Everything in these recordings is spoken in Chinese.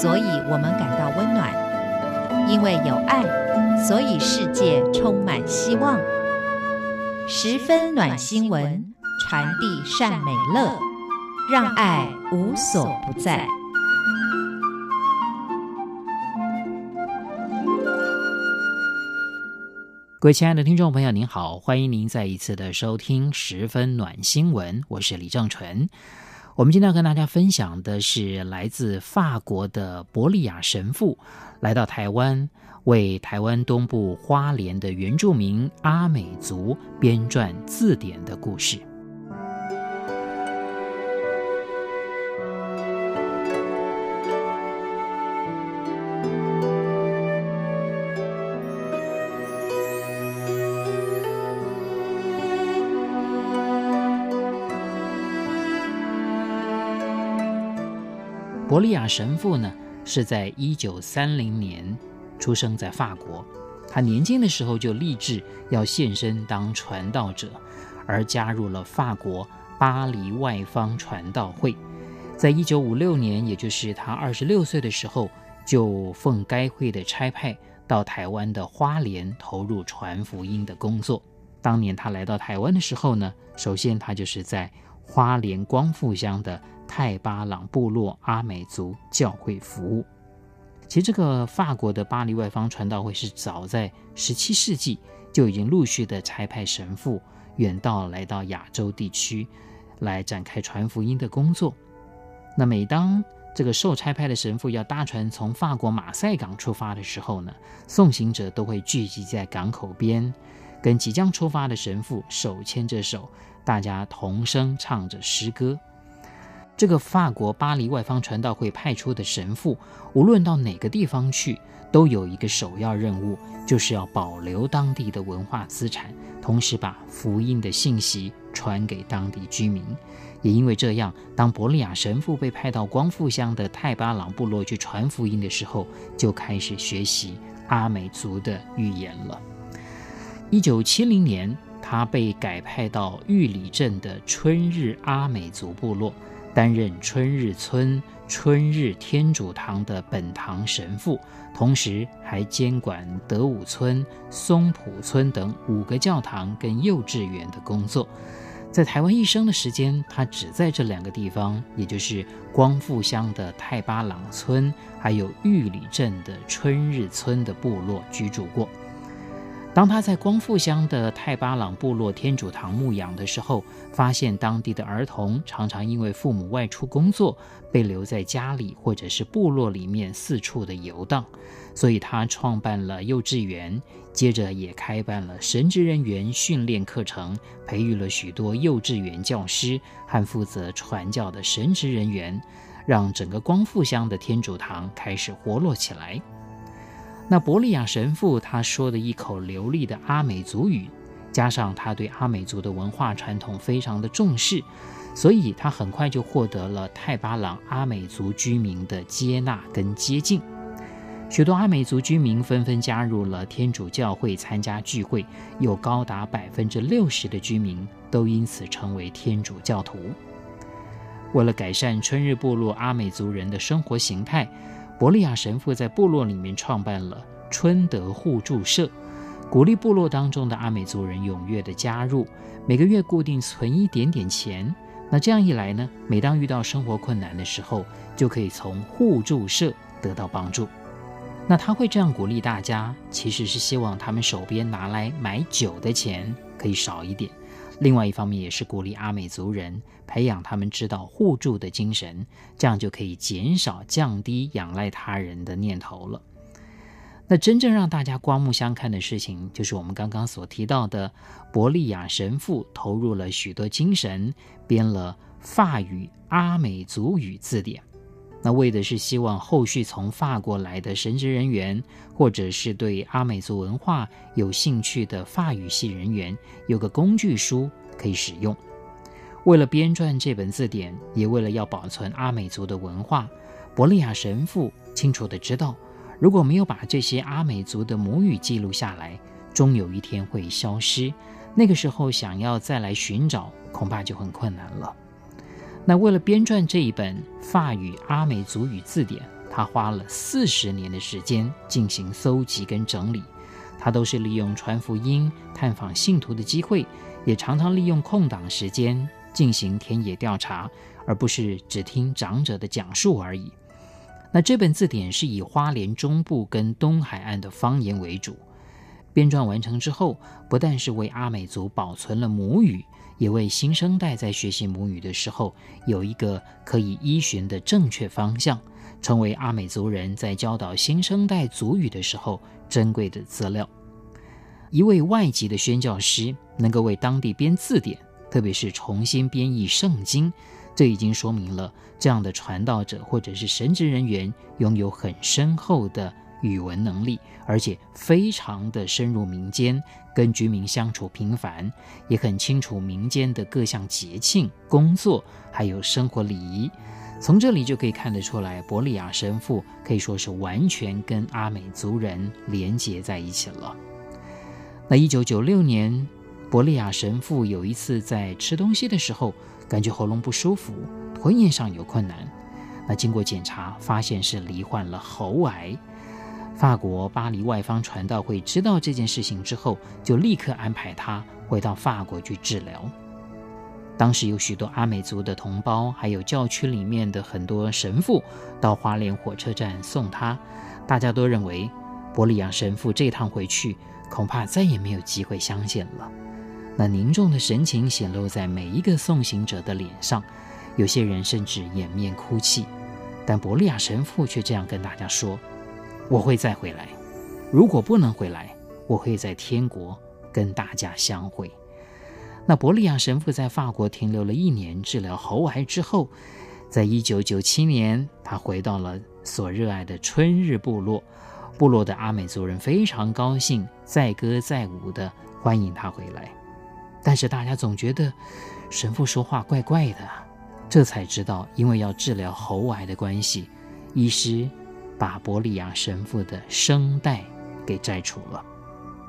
所以我们感到温暖；因为有爱，所以世界充满希望。十分暖新闻，传递善美乐，让爱无所不在。各位亲爱的听众朋友，您好，欢迎您再一次的收听《十分暖新闻》，我是李正纯。我们今天要跟大家分享的是来自法国的伯利亚神父来到台湾，为台湾东部花莲的原住民阿美族编撰字典的故事。伯利亚神父呢，是在一九三零年出生在法国。他年轻的时候就立志要献身当传道者，而加入了法国巴黎外方传道会。在一九五六年，也就是他二十六岁的时候，就奉该会的差派到台湾的花莲投入传福音的工作。当年他来到台湾的时候呢，首先他就是在花莲光复乡的。泰巴朗部落阿美族教会服务。其实，这个法国的巴黎外方传道会是早在十七世纪就已经陆续的差派神父远道来到亚洲地区，来展开传福音的工作。那每当这个受差派的神父要搭船从法国马赛港出发的时候呢，送行者都会聚集在港口边，跟即将出发的神父手牵着手，大家同声唱着诗歌。这个法国巴黎外方传道会派出的神父，无论到哪个地方去，都有一个首要任务，就是要保留当地的文化资产，同时把福音的信息传给当地居民。也因为这样，当伯利亚神父被派到光复乡的泰巴朗部落去传福音的时候，就开始学习阿美族的语言了。一九七零年，他被改派到玉里镇的春日阿美族部落。担任春日村春日天主堂的本堂神父，同时还监管德武村、松浦村等五个教堂跟幼稚园的工作。在台湾一生的时间，他只在这两个地方，也就是光复乡的太巴朗村，还有玉里镇的春日村的部落居住过。当他在光复乡的泰巴朗部落天主堂牧养的时候，发现当地的儿童常常因为父母外出工作，被留在家里或者是部落里面四处的游荡，所以他创办了幼稚园，接着也开办了神职人员训练课程，培育了许多幼稚园教师和负责传教的神职人员，让整个光复乡的天主堂开始活络起来。那伯利亚神父他说的一口流利的阿美族语，加上他对阿美族的文化传统非常的重视，所以他很快就获得了泰巴朗阿美族居民的接纳跟接近。许多阿美族居民纷纷加入了天主教会参加聚会，有高达百分之六十的居民都因此成为天主教徒。为了改善春日部落阿美族人的生活形态。伯利亚神父在部落里面创办了春德互助社，鼓励部落当中的阿美族人踊跃的加入，每个月固定存一点点钱。那这样一来呢，每当遇到生活困难的时候，就可以从互助社得到帮助。那他会这样鼓励大家，其实是希望他们手边拿来买酒的钱可以少一点。另外一方面，也是鼓励阿美族人培养他们知道互助的精神，这样就可以减少、降低仰赖他人的念头了。那真正让大家刮目相看的事情，就是我们刚刚所提到的，伯利亚神父投入了许多精神，编了法语阿美族语字典。那为的是希望后续从法国来的神职人员，或者是对阿美族文化有兴趣的法语系人员，有个工具书可以使用。为了编撰这本字典，也为了要保存阿美族的文化，伯利亚神父清楚地知道，如果没有把这些阿美族的母语记录下来，终有一天会消失。那个时候想要再来寻找，恐怕就很困难了。那为了编撰这一本法语阿美族语字典，他花了四十年的时间进行搜集跟整理。他都是利用传福音、探访信徒的机会，也常常利用空档时间进行田野调查，而不是只听长者的讲述而已。那这本字典是以花莲中部跟东海岸的方言为主。编撰完成之后，不但是为阿美族保存了母语，也为新生代在学习母语的时候有一个可以依循的正确方向，成为阿美族人在教导新生代族语的时候珍贵的资料。一位外籍的宣教师能够为当地编字典，特别是重新编译圣经，这已经说明了这样的传道者或者是神职人员拥有很深厚的。语文能力，而且非常的深入民间，跟居民相处频繁，也很清楚民间的各项节庆、工作，还有生活礼仪。从这里就可以看得出来，伯利亚神父可以说是完全跟阿美族人连结在一起了。那一九九六年，伯利亚神父有一次在吃东西的时候，感觉喉咙不舒服，吞咽上有困难。那经过检查，发现是罹患了喉癌。法国巴黎外方传道会知道这件事情之后，就立刻安排他回到法国去治疗。当时有许多阿美族的同胞，还有教区里面的很多神父到花莲火车站送他。大家都认为，伯利亚神父这趟回去恐怕再也没有机会相见了。那凝重的神情显露在每一个送行者的脸上，有些人甚至掩面哭泣。但伯利亚神父却这样跟大家说。我会再回来，如果不能回来，我会在天国跟大家相会。那伯利亚神父在法国停留了一年，治疗喉癌之后，在一九九七年，他回到了所热爱的春日部落。部落的阿美族人非常高兴，载歌载舞的欢迎他回来。但是大家总觉得神父说话怪怪的，这才知道，因为要治疗喉癌的关系，医师。把伯利亚神父的声带给摘除了，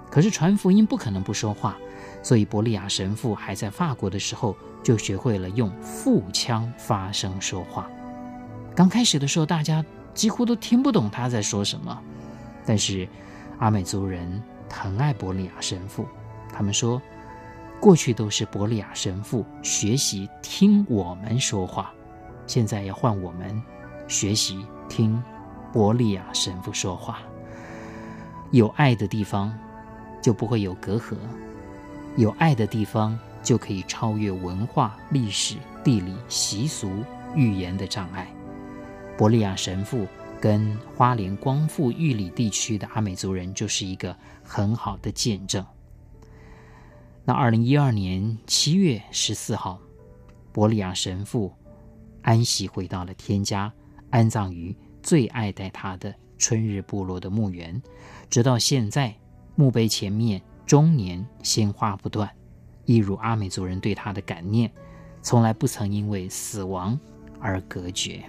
可是传福音不可能不说话，所以伯利亚神父还在法国的时候就学会了用腹腔发声说话。刚开始的时候，大家几乎都听不懂他在说什么，但是阿美族人疼爱伯利亚神父，他们说，过去都是伯利亚神父学习听我们说话，现在要换我们学习听。伯利亚神父说话，有爱的地方就不会有隔阂，有爱的地方就可以超越文化、历史、地理、习俗、语言的障碍。伯利亚神父跟花莲光复玉里地区的阿美族人就是一个很好的见证。那二零一二年七月十四号，伯利亚神父安息回到了天家，安葬于。最爱戴他的春日部落的墓园，直到现在，墓碑前面终年鲜花不断，一如阿美族人对他的感念，从来不曾因为死亡而隔绝。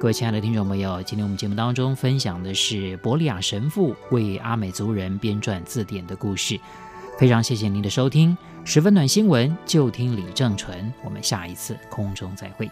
各位亲爱的听众朋友，今天我们节目当中分享的是伯利亚神父为阿美族人编撰字典的故事。非常谢谢您的收听，十分暖新闻就听李正淳，我们下一次空中再会。